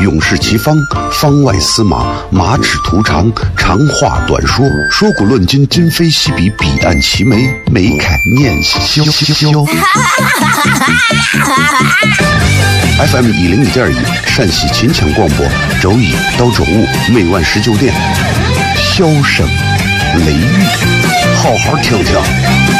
勇士齐方，方外司马，马齿图长，长话短说，说古论今，今非昔比，彼岸齐眉，眉开念萧萧。FM 一零一点一，陕西秦腔广播，周一到周五每晚十九点，笑声雷雨，好好听听。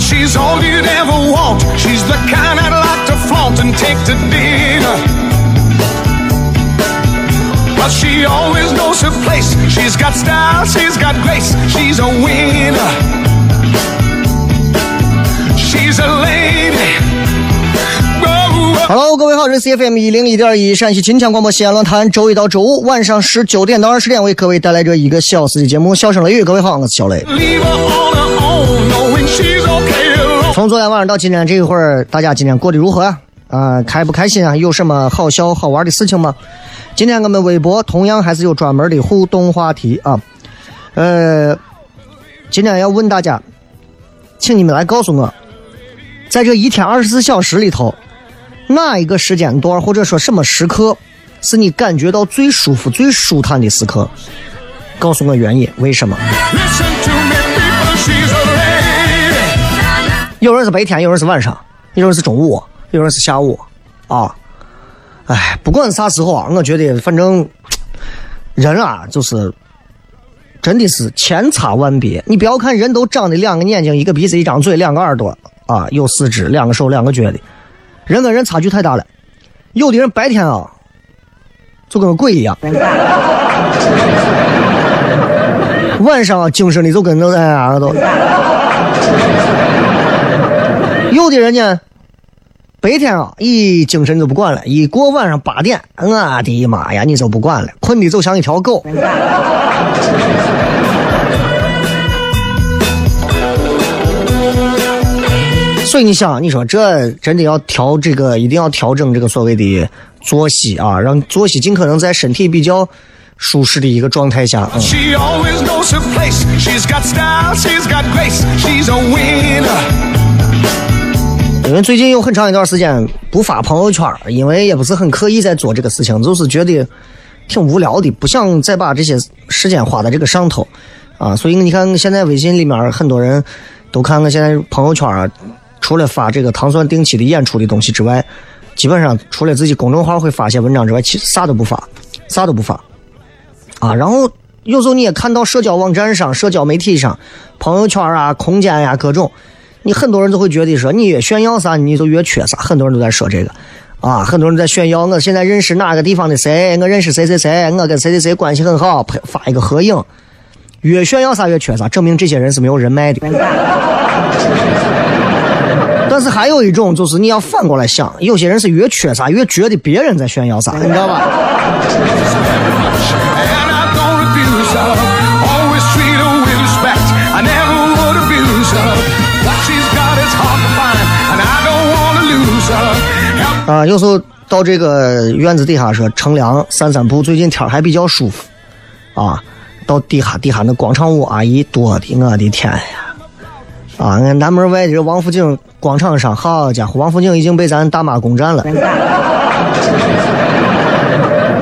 She's all you'd ever want. She's the kind I'd like to flaunt and take to dinner. But she always knows her place. She's got style, she's got grace. She's a winner. She's a lady. Hello，各位好，这是 CFM 一零一点一陕西秦腔广播西安论坛，周一到周五晚上十九点到二十点为各位带来这一个小时的节目《笑声雷雨》。各位好，我是小雷。从昨天晚上到今天这一会儿，大家今天过得如何啊、啊？开不开心啊？有什么好笑好玩的事情吗？今天我们微博同样还是有专门的互动话题啊。呃，今天要问大家，请你们来告诉我，在这一天二十四小时里头，哪一个时间段或者说什么时刻，是你感觉到最舒服、最舒坦的时刻？告诉我原因，为什么？有人是白天，有人是晚上，有人是中午，有人是下午，啊，哎，不管啥时候啊，我觉得反正人啊，就是真的是千差万别。你不要看人都长得两个眼睛、一个鼻子、一张嘴、两个耳朵啊，有四肢、两个手、两个脚的，人跟人差距太大了。有的人白天啊，就跟个鬼一样，晚上，精神的就跟那哎呀都。有的人呢，白天啊，一精神就不管了，一过晚上八点，我的妈呀，你就不管了，困的就像一条狗。所以你想，你说这真的要调这个，一定要调整这个所谓的作息啊，让作息尽可能在身体比较舒适的一个状态下。嗯 She 因为最近有很长一段时间不发朋友圈，因为也不是很刻意在做这个事情，就是觉得挺无聊的，不想再把这些时间花在这个上头啊。所以你看，现在微信里面很多人都看看现在朋友圈啊，除了发这个糖蒜定期的演出的东西之外，基本上除了自己公众号会发些文章之外，其实啥都不发，啥都不发啊。然后有时候你也看到社交网站上、社交媒体上、朋友圈啊、空间呀、各种。你很多人都会觉得说，你越炫耀啥，你就越缺啥。很多人都在说这个，啊，很多人在炫耀。我现在认识哪个地方的谁，我认识谁谁谁，我跟谁谁谁关系很好，拍发一个合影。越炫耀啥越缺啥，证明这些人是没有人脉的。但是还有一种就是你要反过来想，有些人是越缺啥越觉得别人在炫耀啥，你知道吧？啊，有时候到这个院子底下说乘凉散散步，最近天还比较舒服，啊，到底下底下那广场舞阿姨多的，我的天呀！啊，那南门外这王府井广场上，好家伙，王府井已经被咱大妈攻占了。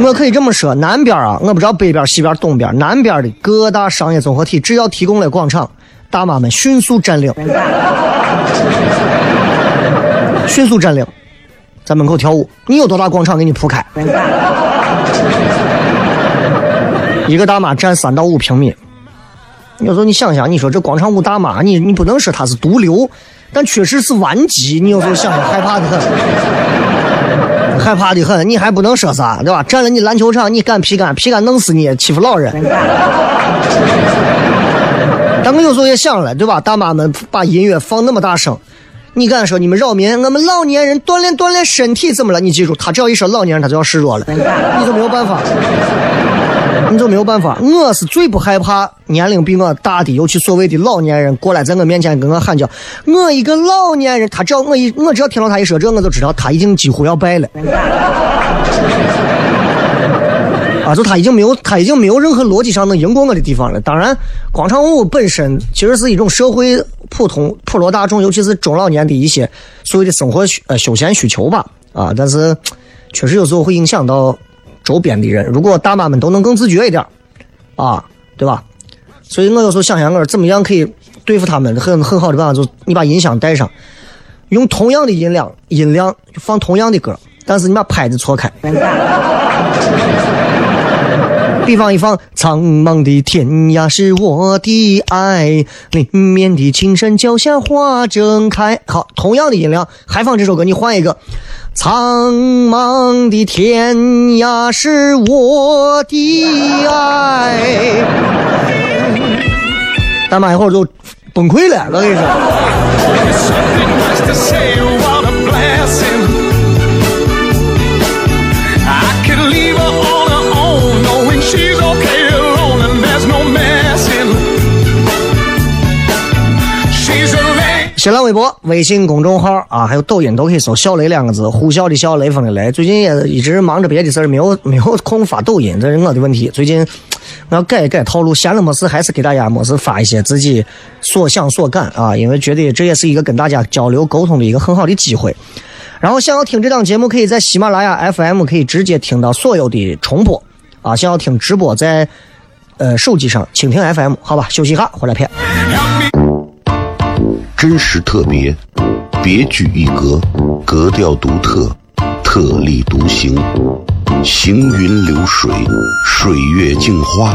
我可以这么说，南边啊，我不知道北边、西边、东边，南边的各大商业综合体，只要提供了广场，大妈们迅速占领，迅速占领，在门口跳舞。你有多大广场，给你铺开。一个大妈占三到五平米。有时候你想想，你说这广场舞大妈，你你不能说她是毒瘤，但确实是顽疾。你有时候想想，害怕的很。害怕的很，你还不能说啥，对吧？占了你篮球场，你敢皮杆？皮杆弄死你，欺负老人。但我有时候也想了，对吧？大妈们把音乐放那么大声，你敢说你们扰民？我们老年人锻炼锻炼身体怎么了？你记住，他只要一说老年人，他就要示弱了，你就没有办法。你就没有办法，我是最不害怕年龄比我大的，尤其所谓的老年人过来在我面前跟我喊叫。我一个老年人，他只要我一，我只要听到他一说这，我就知道他已经几乎要败了。啊，就他已经没有，他已经没有任何逻辑上能赢过我的地方了。当然，广场舞本身其实是一种社会普通普罗大众，尤其是中老年的一些所谓的生活呃休闲需求吧。啊，但是确实有时候会影响到。周边的人，如果大妈们都能更自觉一点，啊，对吧？所以我有时候想想，我怎么样可以对付他们，很很好的办法，就是你把音响带上，用同样的音量，音量放同样的歌，但是你把拍子错开。比方一放，苍茫的天涯是我的爱，里面的青山脚下花正开。好，同样的音量，还放这首歌，你换一个。苍茫的天涯是我的爱，大妈一会儿就崩溃了，我跟你说。新浪微博、微信公众号啊，还有抖音都可以搜“小雷”两个字，呼啸的啸，雷锋的雷。最近也一直忙着别的事儿，没有没有空发抖音，这是我的问题。最近我要改一改套路，闲了没事还是给大家没事发一些自己所想所感啊，因为觉得这也是一个跟大家交流沟通的一个很好的机会。然后想要听这档节目，可以在喜马拉雅 FM 可以直接听到所有的重播啊。想要听直播，在呃手机上蜻蜓 FM，好吧，休息一下回来片。真实特别，别具一格，格调独特，特立独行，行云流水，水月镜花，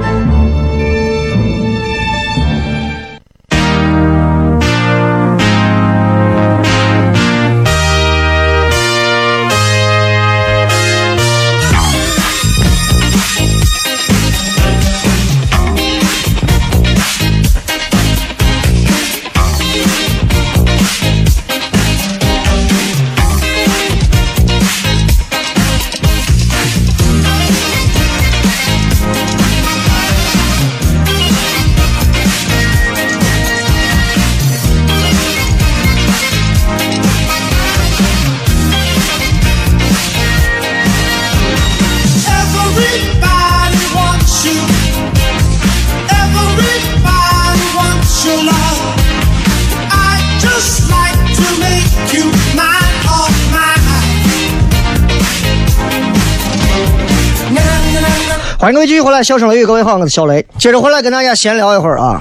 位继续回来，笑声雷雨，各位好，我是小雷，接着回来跟大家闲聊一会儿啊。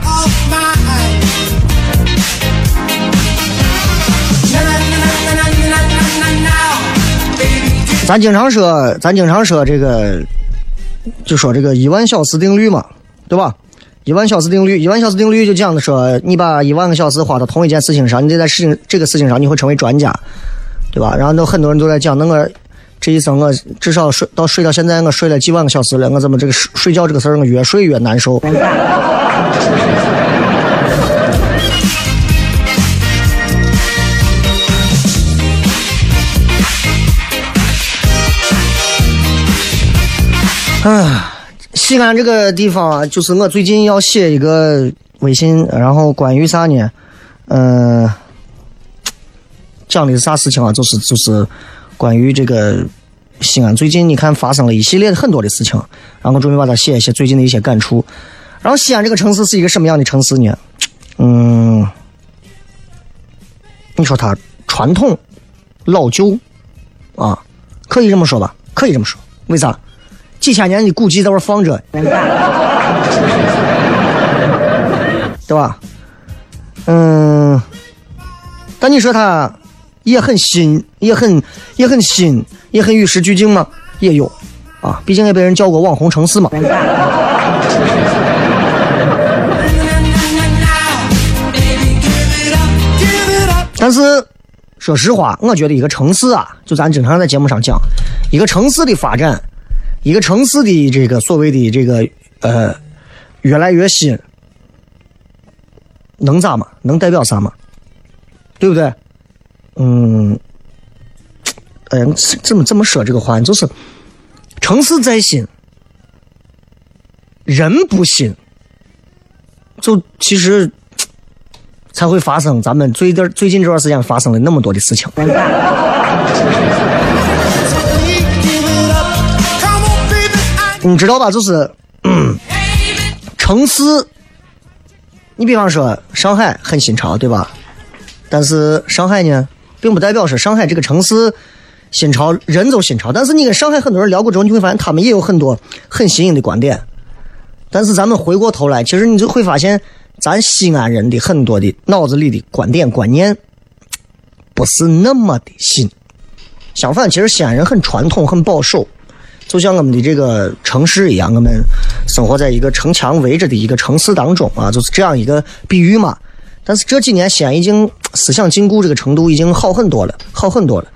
咱经常说，咱经常说这个，就说这个一万小时定律嘛，对吧？一万小时定律，一万小时定律就讲的说，你把一万个小时花到同一件事情上，你得在事情这个事情上你会成为专家，对吧？然后都很多人都在讲，那个这一生我至少睡到睡到现在，我睡了几万个小时了，我怎么这个睡睡觉这个事儿我越睡越难受？啊，西安这个地方啊，就是我最近要写一个微信，然后关于啥呢？嗯、讲的是啥事情啊？就是就是关于这个西安最近你看发生了一系列的很多的事情，然后我准备把它写一写最近的一些感触。然后西安这个城市是一个什么样的城市呢？嗯，你说它传统、老旧啊，可以这么说吧？可以这么说。为啥？几千年的古迹在这儿放着，对吧？嗯，但你说它也很新，也很也很新，也很与时俱进吗？也有啊，毕竟也被人叫过网红城市嘛。但是说实话，我觉得一个城市啊，就咱经常在节目上讲，一个城市的发展，一个城市的这个所谓的这个呃越来越新，能咋嘛？能代表啥嘛？对不对？嗯，哎呀，怎么这么说这个话？就是城市再新，人不新，就其实才会发生咱们最近最近这段时间发生了那么多的事情。你知道吧？就是、嗯城市，你比方说上海很新潮，对吧？但是上海呢，并不代表说上海这个城市新潮，人就新潮。但是你跟上海很多人聊过之后，你会发现他们也有很多很新颖的观点。但是咱们回过头来，其实你就会发现，咱西安人的很多的脑子里的观点观念，不是那么的新。相反，其实西安人很传统，很保守。就像我们的这个城市一样，我们生活在一个城墙围着的一个城市当中啊，就是这样一个比喻嘛。但是这几年西安已经思想禁锢这个程度已经好很多了，好很多了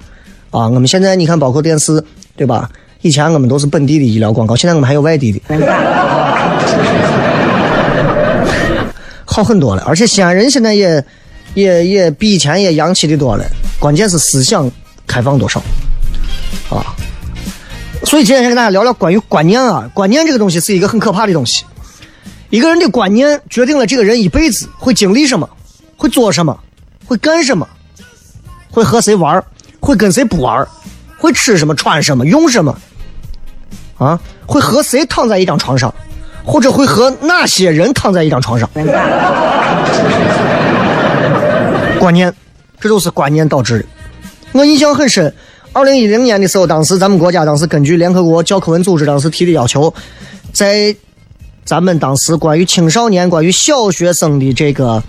啊！我们现在你看，包括电视，对吧？以前我们都是本地的医疗广告，现在我们还有外地的，好很多了。而且西安人现在也也也比以前也洋气的多了，关键是思想开放多少啊！所以今天先跟大家聊聊关于观念啊，观念这个东西是一个很可怕的东西。一个人的观念决定了这个人一辈子会经历什么，会做什么，会干什么，会和谁玩，会跟谁不玩，会吃什么、穿什么、用什么，啊，会和谁躺在一张床上，或者会和哪些人躺在一张床上。观念，这就是观念导致的。我印象很深，二零一零年的时候，当时咱们国家当时根据联合国教科文组织当时提的要求，在咱们当时关于青少年、关于小学生的这个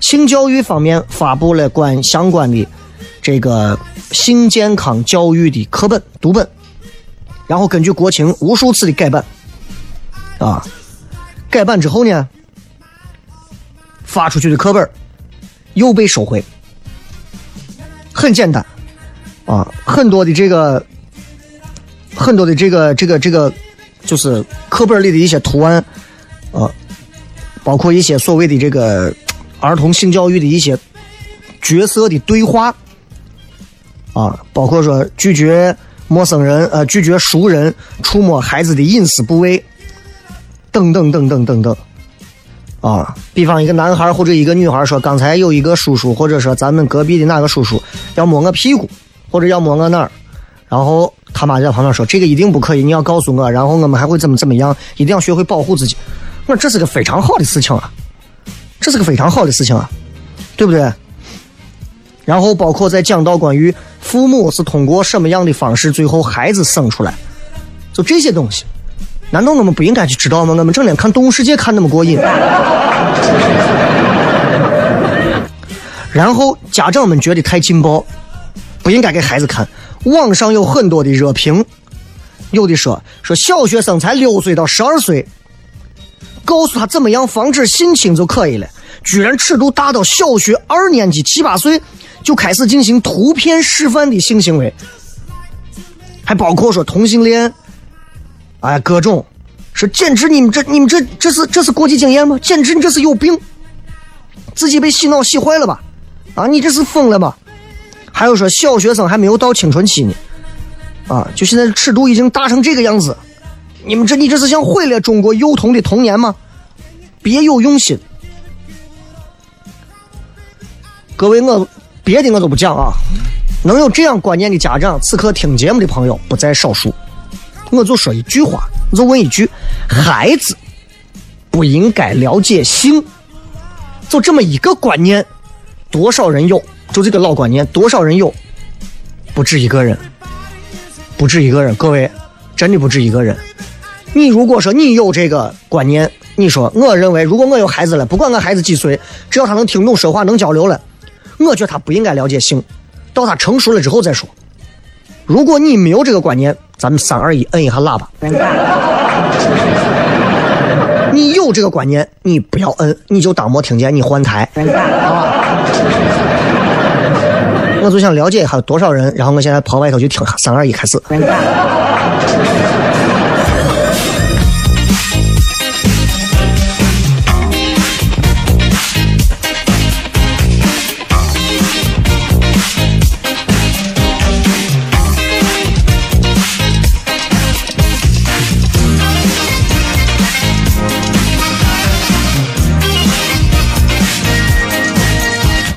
性教育方面，发布了关相关的这个性健康教育的课本读本，然后根据国情无数次的改版，啊，改版之后呢，发出去的课本又被收回，很简单。啊，很多的这个，很多的这个这个这个，就是课本里的一些图案，啊，包括一些所谓的这个儿童性教育的一些角色的对话，啊，包括说拒绝陌生人呃拒绝熟人触摸孩子的隐私部位，等等等等等等，啊，比方一个男孩或者一个女孩说，刚才有一个叔叔，或者说咱们隔壁的哪个叔叔要摸我屁股。或者要摸我哪儿，然后他妈在旁边说：“这个一定不可以，你要告诉我，然后我们还会怎么怎么样，一定要学会保护自己。”我说这是个非常好的事情啊，这是个非常好的事情啊，对不对？然后包括在讲到关于父母是通过什么样的方式，最后孩子生出来，就这些东西，难道我们不应该去知道吗？我们整天看《动物世界》看那么过瘾。然后家长们觉得太劲爆，不应该给孩子看。网上有很多的热评，有的说说小学生才六岁到十二岁，告诉他怎么样防止性侵就可以了，居然尺度大到小学二年级七八岁就开始进行图片示范的性行为，还包括说同性恋，哎，各种，说简直你们这你们这这是这是国际经验吗？简直你这是有病，自己被洗脑洗坏了吧？啊，你这是疯了吧？还有说小学生还没有到青春期呢，啊，就现在尺度已经大成这个样子，你们这你这是想毁了中国幼童的童年吗？别有用心。各位，我别的我都不讲啊，能有这样观念的家长，此刻听节目的朋友不在少数。我就说一句话，我就问一句：孩子不应该了解性，就这么一个观念，多少人有？就这个老观念，多少人有？不止一个人，不止一个人。各位，真的不止一个人。你如果说你有这个观念，你说我认为，如果我有孩子了，不管我孩子几岁，只要他能听懂说话，能交流了，我觉得他不应该了解性，到他成熟了之后再说。如果你没有这个观念，咱们三二一，摁一下喇叭。你有这个观念，你不要摁，你就当没听见，你换台。我就想了解一下多少人，然后我现在跑外头去听，三二一开始。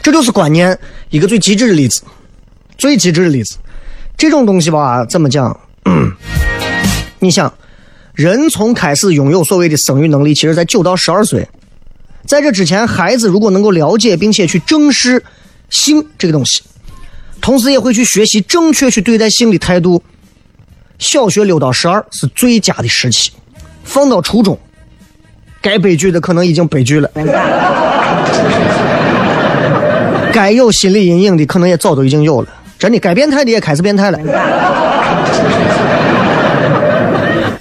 这就是观念一个最极致的例子，最极致的例子。这种东西吧，怎么讲？你想，人从开始拥有所谓的生育能力，其实在九到十二岁。在这之前，孩子如果能够了解并且去正视性这个东西，同时也会去学习正确去对待性的态度，小学六到十二是最佳的时期。放到初中，该悲剧的可能已经悲剧了。该有心理阴影的，可能也早都已经有了。真的，该变态的也开始变态了。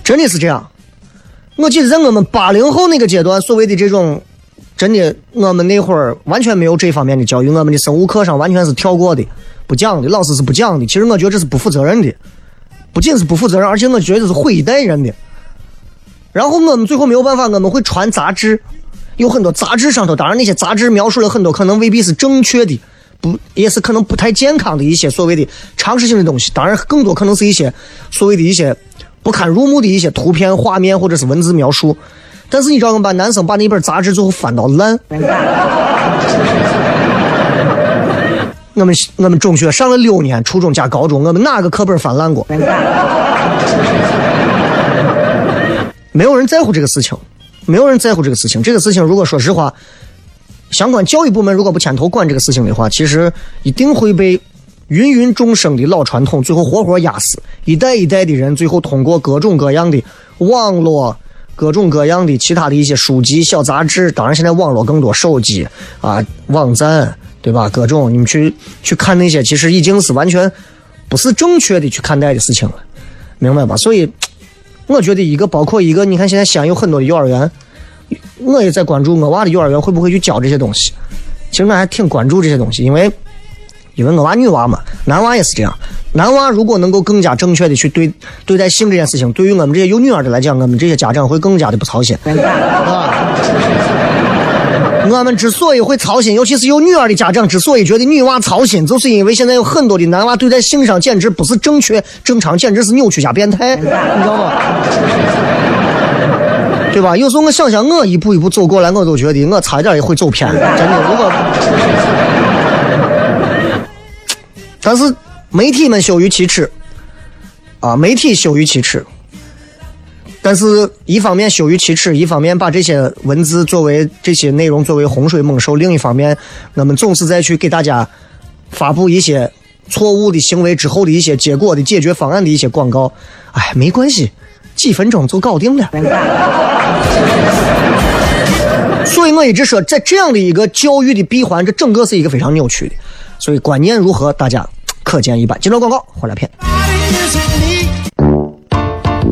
真的是这样。我记得在我们八零后那个阶段，所谓的这种，真的，我们那会儿完全没有这方面的教育。我们的生物课上完全是跳过的，不讲的，老师是不讲的。其实我觉得这是不负责任的，不仅是不负责任，而且我觉得是毁一代人的。然后我们最后没有办法，我们会传杂志。有很多杂志上头，当然那些杂志描述了很多可能未必是正确的，不也是可能不太健康的一些所谓的常识性的东西。当然，更多可能是一些所谓的一些不堪入目的一些图片、画面或者是文字描述。但是你知道，我们班男生把那本杂志最后翻到烂。我们我们中学上了六年，初中加高中，我们哪个课本翻烂过？没有人在乎这个事情。没有人在乎这个事情。这个事情，如果说实话，相关教育部门如果不牵头管这个事情的话，其实一定会被芸芸众生的老传统最后活活压死。一代一代的人，最后通过各种各样的网络、各种各样的其他的一些书籍、小杂志，当然现在网络更多，手机啊、网站，对吧？各种你们去去看那些，其实已经是完全不是正确的去看待的事情了，明白吧？所以。我觉得一个包括一个，你看现在西安有很多的幼儿园，我也在关注我娃的幼儿园会不会去教这些东西。其实我还挺关注这些东西，因为因为我娃女娃嘛，男娃也是这样。男娃如果能够更加正确的去对对待性这件事情，对于我们这些有女儿的来讲，我们这些家长会更加的不操心。我们之所以会操心，尤其是有女儿的家长之所以觉得女娃操心，就是因为现在有很多的男娃对待性上简直不是正确正常，简直是扭曲加变态，你知道吗？对吧？有时候我想想，我一步一步走过来，我都觉得我差一点也会走偏，真的。如果，但是媒体们羞于启齿，啊，媒体羞于启齿。但是，一方面羞于启齿，一方面把这些文字作为这些内容作为洪水猛兽；另一方面，我们总是在去给大家发布一些错误的行为之后的一些结果的解决方案的一些广告。哎，没关系，几分钟就搞定了。所以我一直说，在这样的一个教育的闭环，这整个是一个非常扭曲的。所以观念如何，大家可见一斑。接着广告，回来片。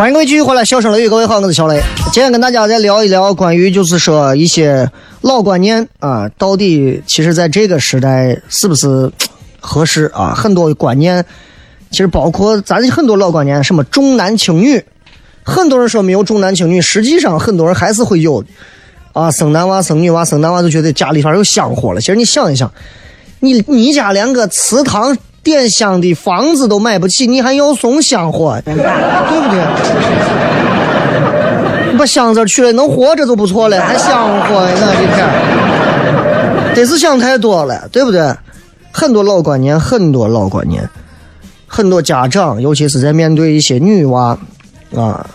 欢迎各位继续回来，笑声雷雨，各位好，我是小雷。今天跟大家再聊一聊关于就是说一些老观念啊，到底其实在这个时代是不是合适啊？很多观念，其实包括咱很多老观念，什么重男轻女，很多人说没有重男轻女，实际上很多人还是会有啊，生男娃生女娃，生男娃就觉得家里边有香火了。其实你想一想，你你家连个祠堂。点香的房子都买不起，你还要送香火，对不对？你把香字去了，能活着就不错了，还香火，我的天，真是想太多了，对不对？很多老观念，很多老观念，很多家长，尤其是在面对一些女娃啊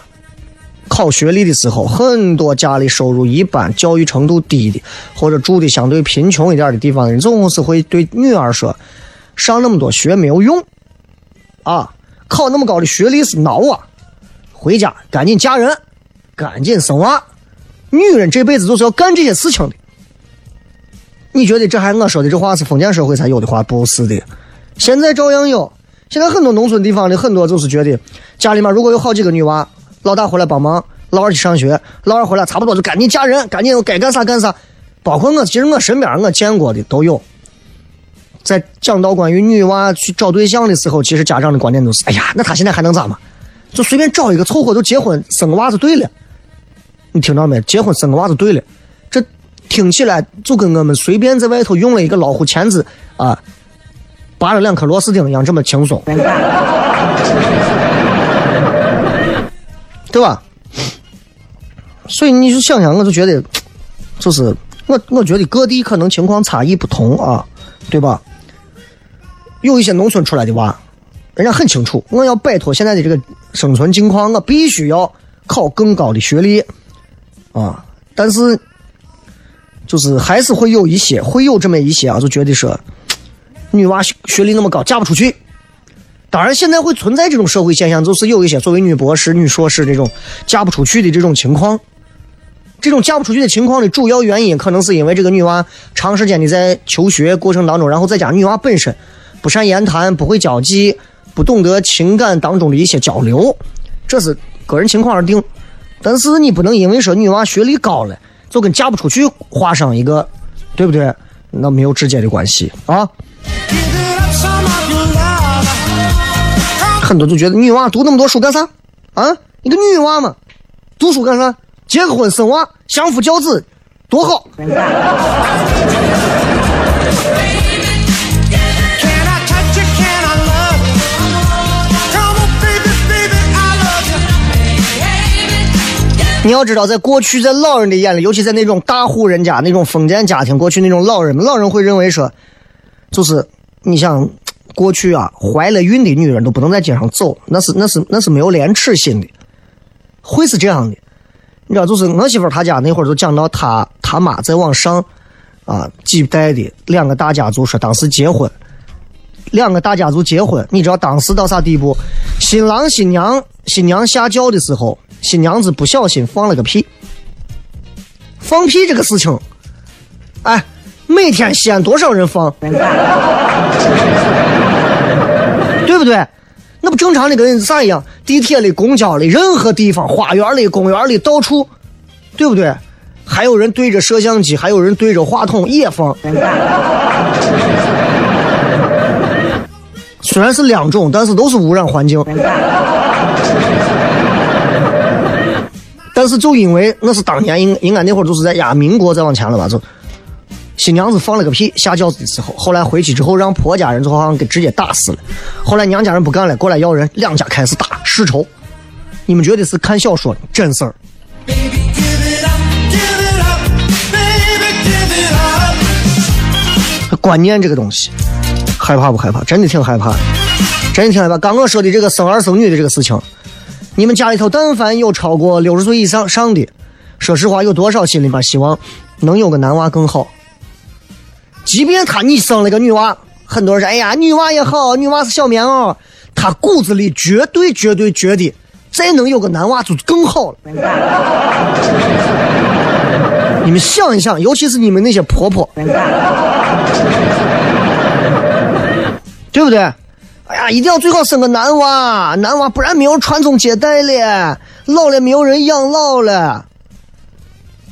考学历的时候，很多家里收入一般、教育程度低的，或者住的相对贫穷一点的地方的人，总是会对女儿说。上那么多学没有用，啊，考那么高的学历是孬啊！回家赶紧嫁人，赶紧生娃。女人这辈子就是要干这些事情的。你觉得这还我说的这话是封建社会才有的话？不是的，现在照样有。现在很多农村地方的很多就是觉得家里面如果有好几个女娃，老大回来帮忙，老二去上学，老二回来差不多就赶紧嫁人，赶紧该干啥干啥。包括我，其实我身边我见过的都有。在讲到关于女娃去找对象的时候，其实家长的观点都是：哎呀，那她现在还能咋嘛？就随便找一个凑合就结婚生个娃就对了。你听到没？结婚生个娃就对了。这听起来就跟我们随便在外头用了一个老虎钳子啊，拔了两颗螺丝钉一样这么轻松，对吧？所以你就想想，我就觉得，就是我我觉得各地可能情况差异不同啊，对吧？有一些农村出来的娃，人家很清楚，我要摆脱现在的这个生存境况，我必须要考更高的学历啊！但是，就是还是会有一些，会有这么一些啊，就觉得说，女娃学学历那么高，嫁不出去。当然，现在会存在这种社会现象，就是有一些作为女博士、女硕士这种嫁不出去的这种情况。这种嫁不出去的情况的主要原因，可能是因为这个女娃长时间的在求学过程当中，然后再加上女娃本身。不善言谈，不会交际，不懂得情感当中的一些交流，这是个人情况而定。但是你不能因为说女娃学历高了，就跟嫁不出去画上一个，对不对？那没有直接的关系啊。很多就觉得女娃读那么多书干啥？啊，你个女娃嘛，读书干啥？结个婚生娃，相夫教子，多好。你要知道，在过去，在老人的眼里，尤其在那种大户人家、那种封建家庭，过去那种老人们，老人会认为说，就是你想，过去啊，怀了孕的女人都不能在街上走，那是那是那是没有廉耻心的，会是这样的。你知道，就是我媳妇她家那会儿就讲到她她妈在往上啊几代的两个大家族说当时结婚，两个大家族结婚，你知道当时到啥地步？新郎新娘新娘下轿的时候。新娘子不小心放了个屁，放屁这个事情，哎，每天西安多少人放，对不对？那不正常的跟啥一样？地铁里、公交里、任何地方、花园里、公园里，到处，对不对？还有人对着摄像机，还有人对着话筒也放。虽然是两种，但是都是污染环境。但是就因为那是当年应应该那会儿就是在呀民国再往前了吧，就新娘子放了个屁下轿子的时候，后来回去之后让婆家人就好像给直接打死了，后来娘家人不干了，过来要人，两家开始打世仇。你们觉得是看小说真事儿？观念这个东西，害怕不害怕？真的挺害怕的，真的挺害怕。刚我说的这个生儿生女的这个事情。你们家里头但凡有超过六十岁以上上的，说实话，有多少心里边希望能有个男娃更好？即便他你生了个女娃，很多人说：“哎呀，女娃也好，女娃是小棉袄。”他骨子里绝对绝对觉得，再能有个男娃就更好了。你们想一想，尤其是你们那些婆婆，对不对？哎呀，一定要最好生个男娃，男娃不然没有传宗接代了，老了没有人养老了。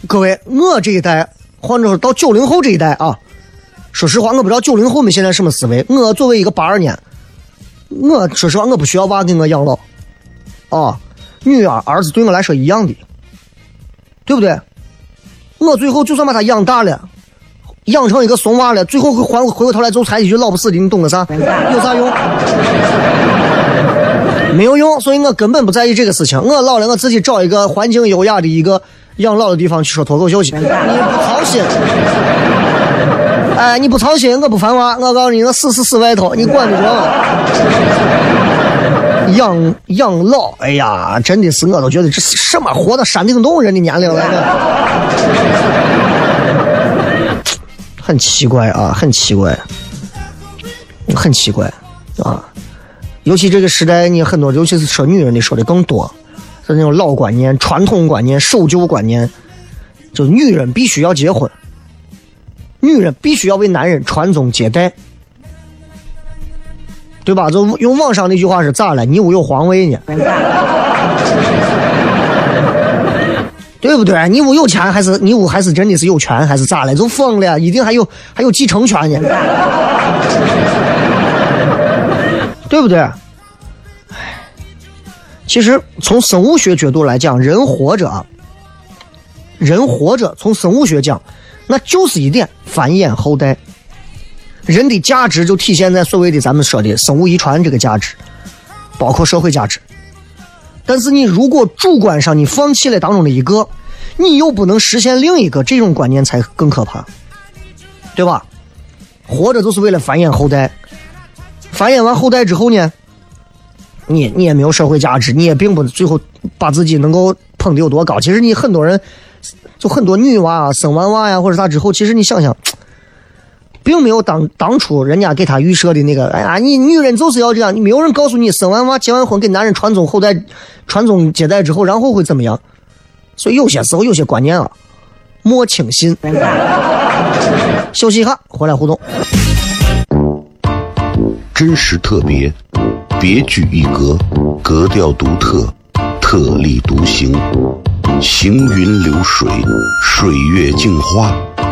各位，我这一代，或者说到九零后这一代啊，说实话，我不知道九零后们现在什么思维。我作为一个八二年，我说实话，我不需要娃给我养老，啊，女儿儿子对我来说一样的，对不对？我最后就算把他养大了。养成一个怂娃了，最后会还回过头来就才一句老不死的，你懂个啥？有啥用？没有用，所以我根本不在意这个事情。我老了，我自己找一个环境优雅的一个养老的地方去说脱口秀去。你不操心，哎，你不操心，我不烦娃。我告诉你，我死死死外头，你管得着吗？养养老，哎呀，真的是我都觉得这是什么活到山顶洞人的年龄了。很奇怪啊，很奇怪，很奇怪啊！尤其这个时代，你很多，尤其是说女人的说的更多，是那种老观念、传统观念、守旧观念，就女人必须要结婚，女人必须要为男人传宗接代，对吧？就用网上那句话是咋了？你屋有皇位呢？对不对？你屋有钱还是你屋还是真的是有权还是咋了？就疯了，一定还有还有继承权呢，对不对？唉，其实从生物学角度来讲，人活着啊，人活着从生物学讲，那就是一点繁衍后代。人的价值就体现在所谓的咱们说的生物遗传这个价值，包括社会价值。但是你如果主观上你放弃了当中的一个，你又不能实现另一个，这种观念才更可怕，对吧？活着就是为了繁衍后代，繁衍完后代之后呢，你你也没有社会价值，你也并不最后把自己能够捧得有多高。其实你很多人，就很多女娃啊生完娃呀或者啥之后，其实你想想。并没有当当初人家给他预设的那个，哎呀，你女人就是要这样，你没有人告诉你生完娃结完婚给男人传宗后代、传宗接代之后，然后会怎么样？所以有些时候有些观念啊，莫轻信。休息一下，回来互动。真实特别，别具一格，格调独特。特立独行，行云流水，水月镜花，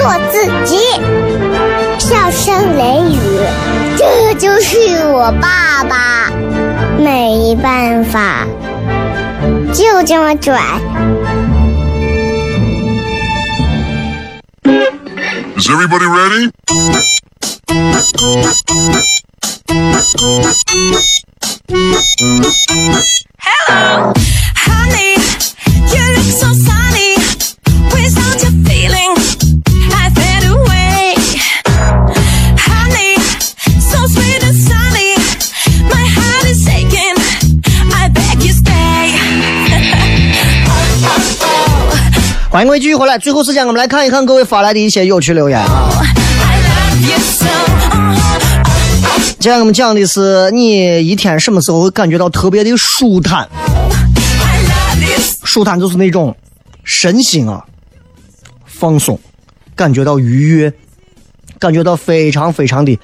做自己。”笑声雷雨，这就是我爸爸，没办法，就这么拽。Is everybody ready? 欢迎各位继续回来，最后时间我们来看一看各位发来的一些有趣留言啊。今天我们讲的是你一天什么时候会感觉到特别的舒坦？舒坦就是那种身心啊放松，感觉到愉悦，感觉到非常非常的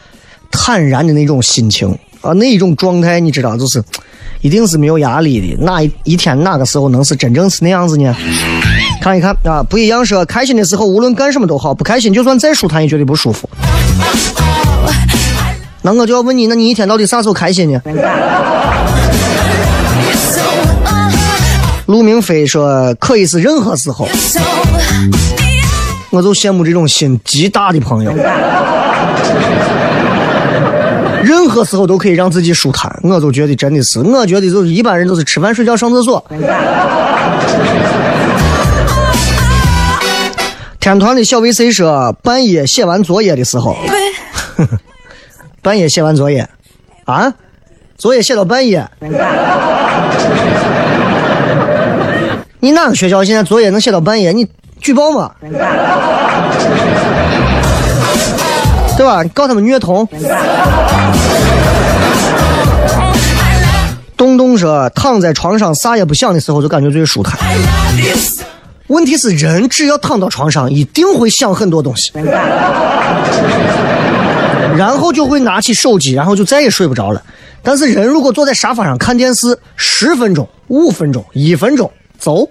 坦然的那种心情啊，那一种状态，你知道，就是一定是没有压力的。哪一天哪个时候能是真正是那样子呢？看一看啊，不一样说，开心的时候无论干什么都好，不开心就算再舒坦也觉得不舒服。那我就要问你，那你一天到底啥时候开心呢？陆明飞说，可以是任何时候。我就羡慕这种心极大的朋友，任何时候都可以让自己舒坦。我就觉得真的是，我觉得就是一般人都是吃饭、睡觉、上厕所。天团的小 VC 说，半夜写完作业的时候，半夜写完作业，啊，作业写到半夜。你哪个学校现在作业能写到半夜？你举报嘛？对吧？你告他们虐童。东东说，躺在床上啥也不想的时候，就感觉最舒坦。问题是，人只要躺到床上，一定会想很多东西，然后就会拿起手机，然后就再也睡不着了。但是，人如果坐在沙发上看电视，十分钟、五分钟、一分钟，走。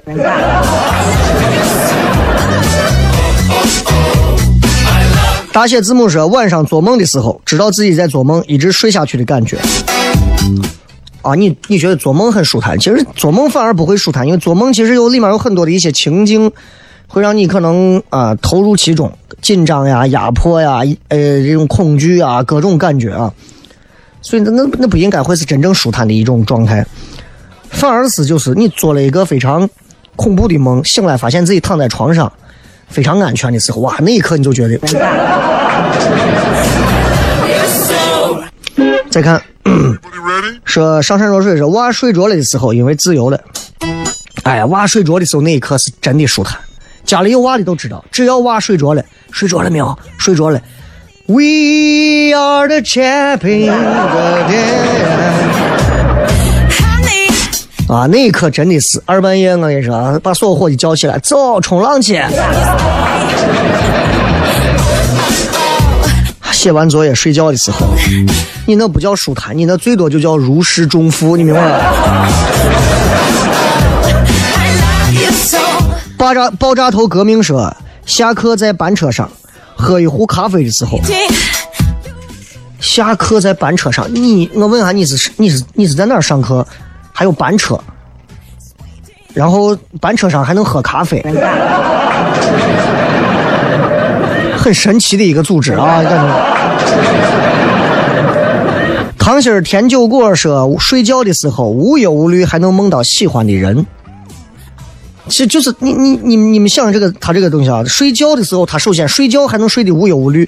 大写字母说，晚上做梦的时候，知道自己在做梦，一直睡下去的感觉。啊，你你觉得做梦很舒坦，其实做梦反而不会舒坦，因为做梦其实有里面有很多的一些情境，会让你可能啊、投入其中，紧张呀、压迫呀、呃这种恐惧啊，各种感觉啊，所以那那那不应该会是真正舒坦的一种状态，反而是就是你做了一个非常恐怖的梦，醒来发现自己躺在床上，非常安全的时候，哇，那一刻你就觉得。再看。说上善若水说娃睡着了的时候，因为自由了。哎呀，娃睡着的时候那一刻是真的舒坦。家里有娃的都知道，只要娃睡着了，睡着了没有？睡着了。We are the champion. Honey, 啊，那一刻真的是二半夜，我跟你说，把所有伙计叫起来，走，冲浪去。写完作业睡觉的时候，你那不叫舒坦，你那最多就叫如释重负，你明白吗？爆炸爆炸头革命说，下课在班车上喝一壶咖啡的时候，下课在班车上，你我问下你是你是你是在哪儿上课？还有班车，然后班车上还能喝咖啡，很神奇的一个组织啊，感觉。糖心儿甜酒果说，睡觉的时候无忧无虑，还能梦到喜欢的人。其实就是你你你你们想这个他这个东西啊，睡觉的时候他首先睡觉还能睡得无忧无虑，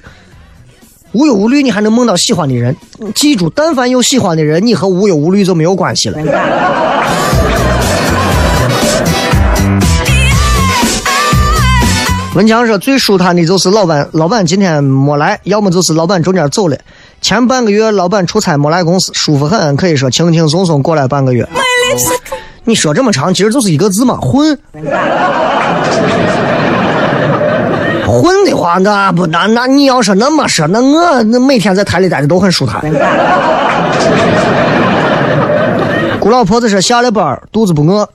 无忧无虑你还能梦到喜欢的人。记住，但凡有喜欢的人，你和无忧无虑就没有关系了。文强说最舒坦的就是老板，老板今天没来，要么就是老板中间走了。前半个月老板出差没来公司，舒服很，可以说轻轻松松过来半个月。你说这么长，其实就是一个字嘛，混。混的话，那不那那你要说那么说，那我那每天在台里待着都很舒坦。古老婆子说下了班肚子不饿，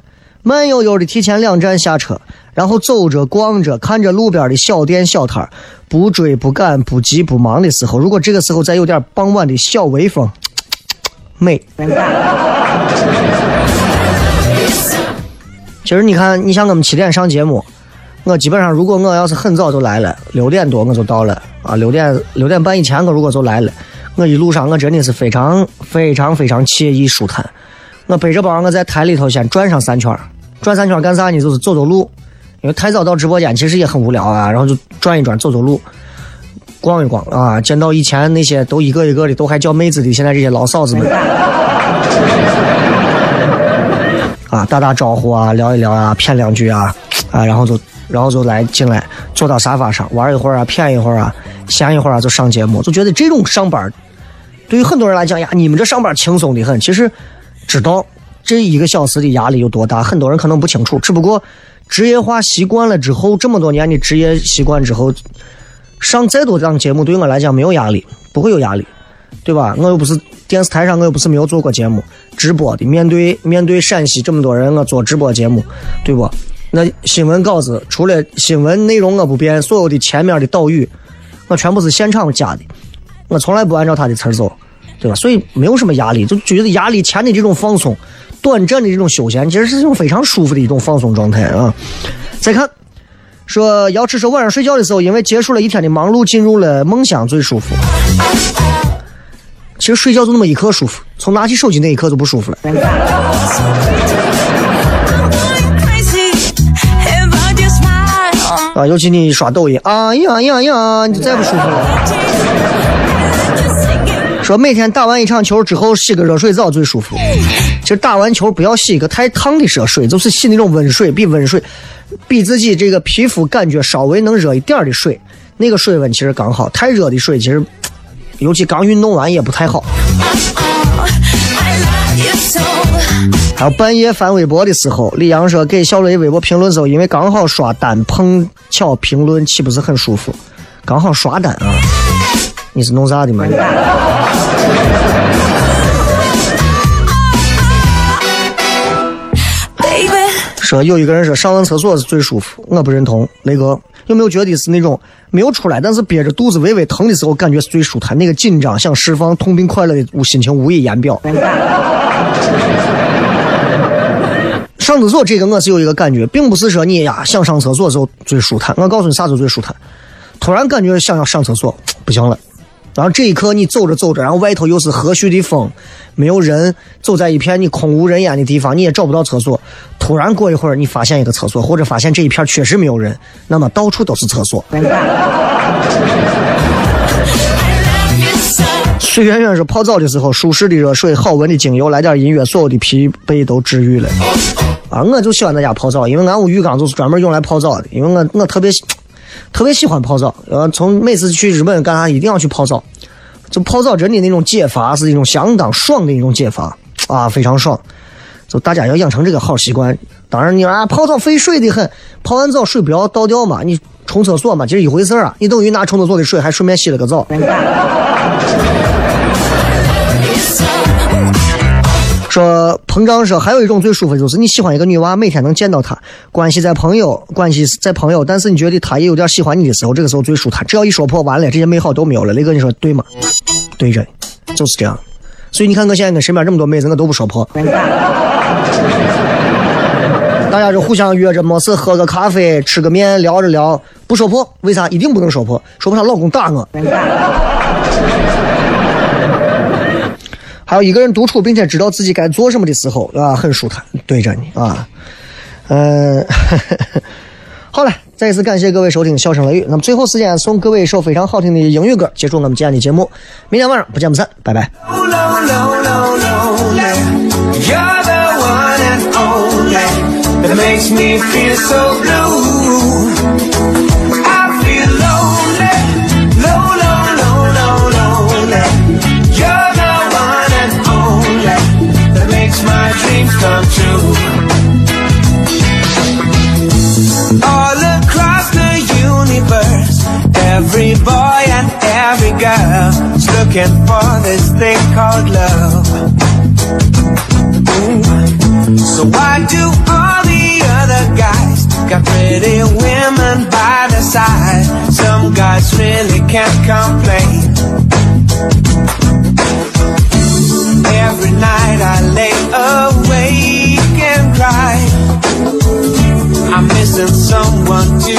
慢悠悠的提前两站下车，然后走着逛着，看着路边的小店小摊儿不追不赶不急不忙的时候，如果这个时候再有点傍晚的小微风，美。其实你看，你像我们七点上节目，我基本上如果我要是很早就来了，六点多我就到了啊，六点六点半以前我如果就来了，我一路上我真的是非常非常非常惬意舒坦。我背着包，我在台里头先转上三圈，转三圈干啥呢？就是走走路，因为太早到直播间其实也很无聊啊，然后就转一转，走走路。逛一逛啊，见到以前那些都一个一个的都还叫妹子的，现在这些老嫂子们，啊，打打招呼啊，聊一聊啊，谝两句啊，啊，然后就然后就来进来，坐到沙发上玩一会儿啊，谝一会儿啊，闲一会儿啊，就上节目，就觉得这种上班，对于很多人来讲呀，你们这上班轻松的很。其实知道这一个小时的压力有多大，很多人可能不清楚，只不过职业化习惯了之后，这么多年的职业习惯之后，上再多档节目对我来讲没有压力，不会有压力。对吧？我又不是电视台上，我又不是没有做过节目直播的。面对 面对陕西这么多人，我做直播节目，对不？那新闻稿子除了新闻内容我不变，所有的前面的导语，我全部是现场加的，我从来不按照他的词儿走，对吧？所以没有什么压力，就觉得压力前的这种放松，短暂的这种休闲，其实是一种非常舒服的一种放松状态啊。再看。说瑶池说晚上睡觉的时候，因为结束了一天的忙碌，进入了梦乡最舒服。其实睡觉就那么一刻舒服，从拿起手机那一刻就不舒服了。啊，尤其你刷抖音，啊呀呀呀，你再不舒服了。说每天打完一场球之后洗个热水澡最舒服。其实打完球不要洗一个太烫的热水，就是洗那种温水，比温水，比自己这个皮肤感觉稍微能热一点的水，那个水温其实刚好。太热的水其实，尤其刚运动完也不太好。还有半夜翻微博的时候，李阳说给小雷微博评论时候，因为刚好刷单，碰巧评论岂不是很舒服？刚好刷单啊！你是弄啥的嘛？说有一个人说上完厕所是最舒服，我不认同。雷哥有没有觉得是那种没有出来，但是憋着肚子微微疼的时候，感觉是最舒坦？那个紧张想释放痛并快乐的心情无以言表。上厕所这个我是有一个感觉，并不是说你呀想上厕所的时候最舒坦。我告诉你啥时候最舒坦？突然感觉想要上厕所，不行了。然后这一刻你走着走着，然后外头又是和煦的风，没有人，走在一片你空无人烟的地方，你也找不到厕所。突然过一会儿，你发现一个厕所，或者发现这一片确实没有人，那么到处都是厕所。水圆圆说，泡澡的时候，舒适的热水，好闻的精油，来点音乐，所有的疲惫都治愈了。啊，我就喜欢在家泡澡，因为俺屋浴缸就是专门用来泡澡的，因为我我特别喜特别喜欢泡澡。呃，从每次去日本干啥一定要去泡澡，就泡澡真的那种解乏是一种相当爽的一种解乏啊，非常爽。就大家要养成这个好习惯。当然你说啊，泡澡费水的很，泡完澡水不要倒掉嘛，你冲厕所嘛，这是一回事啊。你等于拿冲厕所的水还顺便洗了个澡。说膨胀说还有一种最舒服的就是你喜欢一个女娃，每天能见到她，关系在朋友，关系在朋友，但是你觉得她也有点喜欢你的时候，这个时候最舒坦。只要一说破，完了这些美好都没有了。雷哥，你说对吗？对着，就是这样。所以你看我现在跟身边这么多妹子，我都不说破。大家就互相约着没事喝个咖啡，吃个面，聊着聊，不说破，为啥？一定不能说破，说破她老公打我。还有一个人独处并且知道自己该做什么的时候，啊，很舒坦，对着你啊，嗯、好了，再一次感谢各位收听《笑声雷雨》。那么最后时间送各位一首非常好听的英语歌，结束我们今天的节目。明天晚上不见不散，拜拜。that makes me feel so blue. looking for this thing called love. So why do all the other guys got pretty women by their side? Some guys really can't complain. Every night I lay awake and cry. I'm missing someone to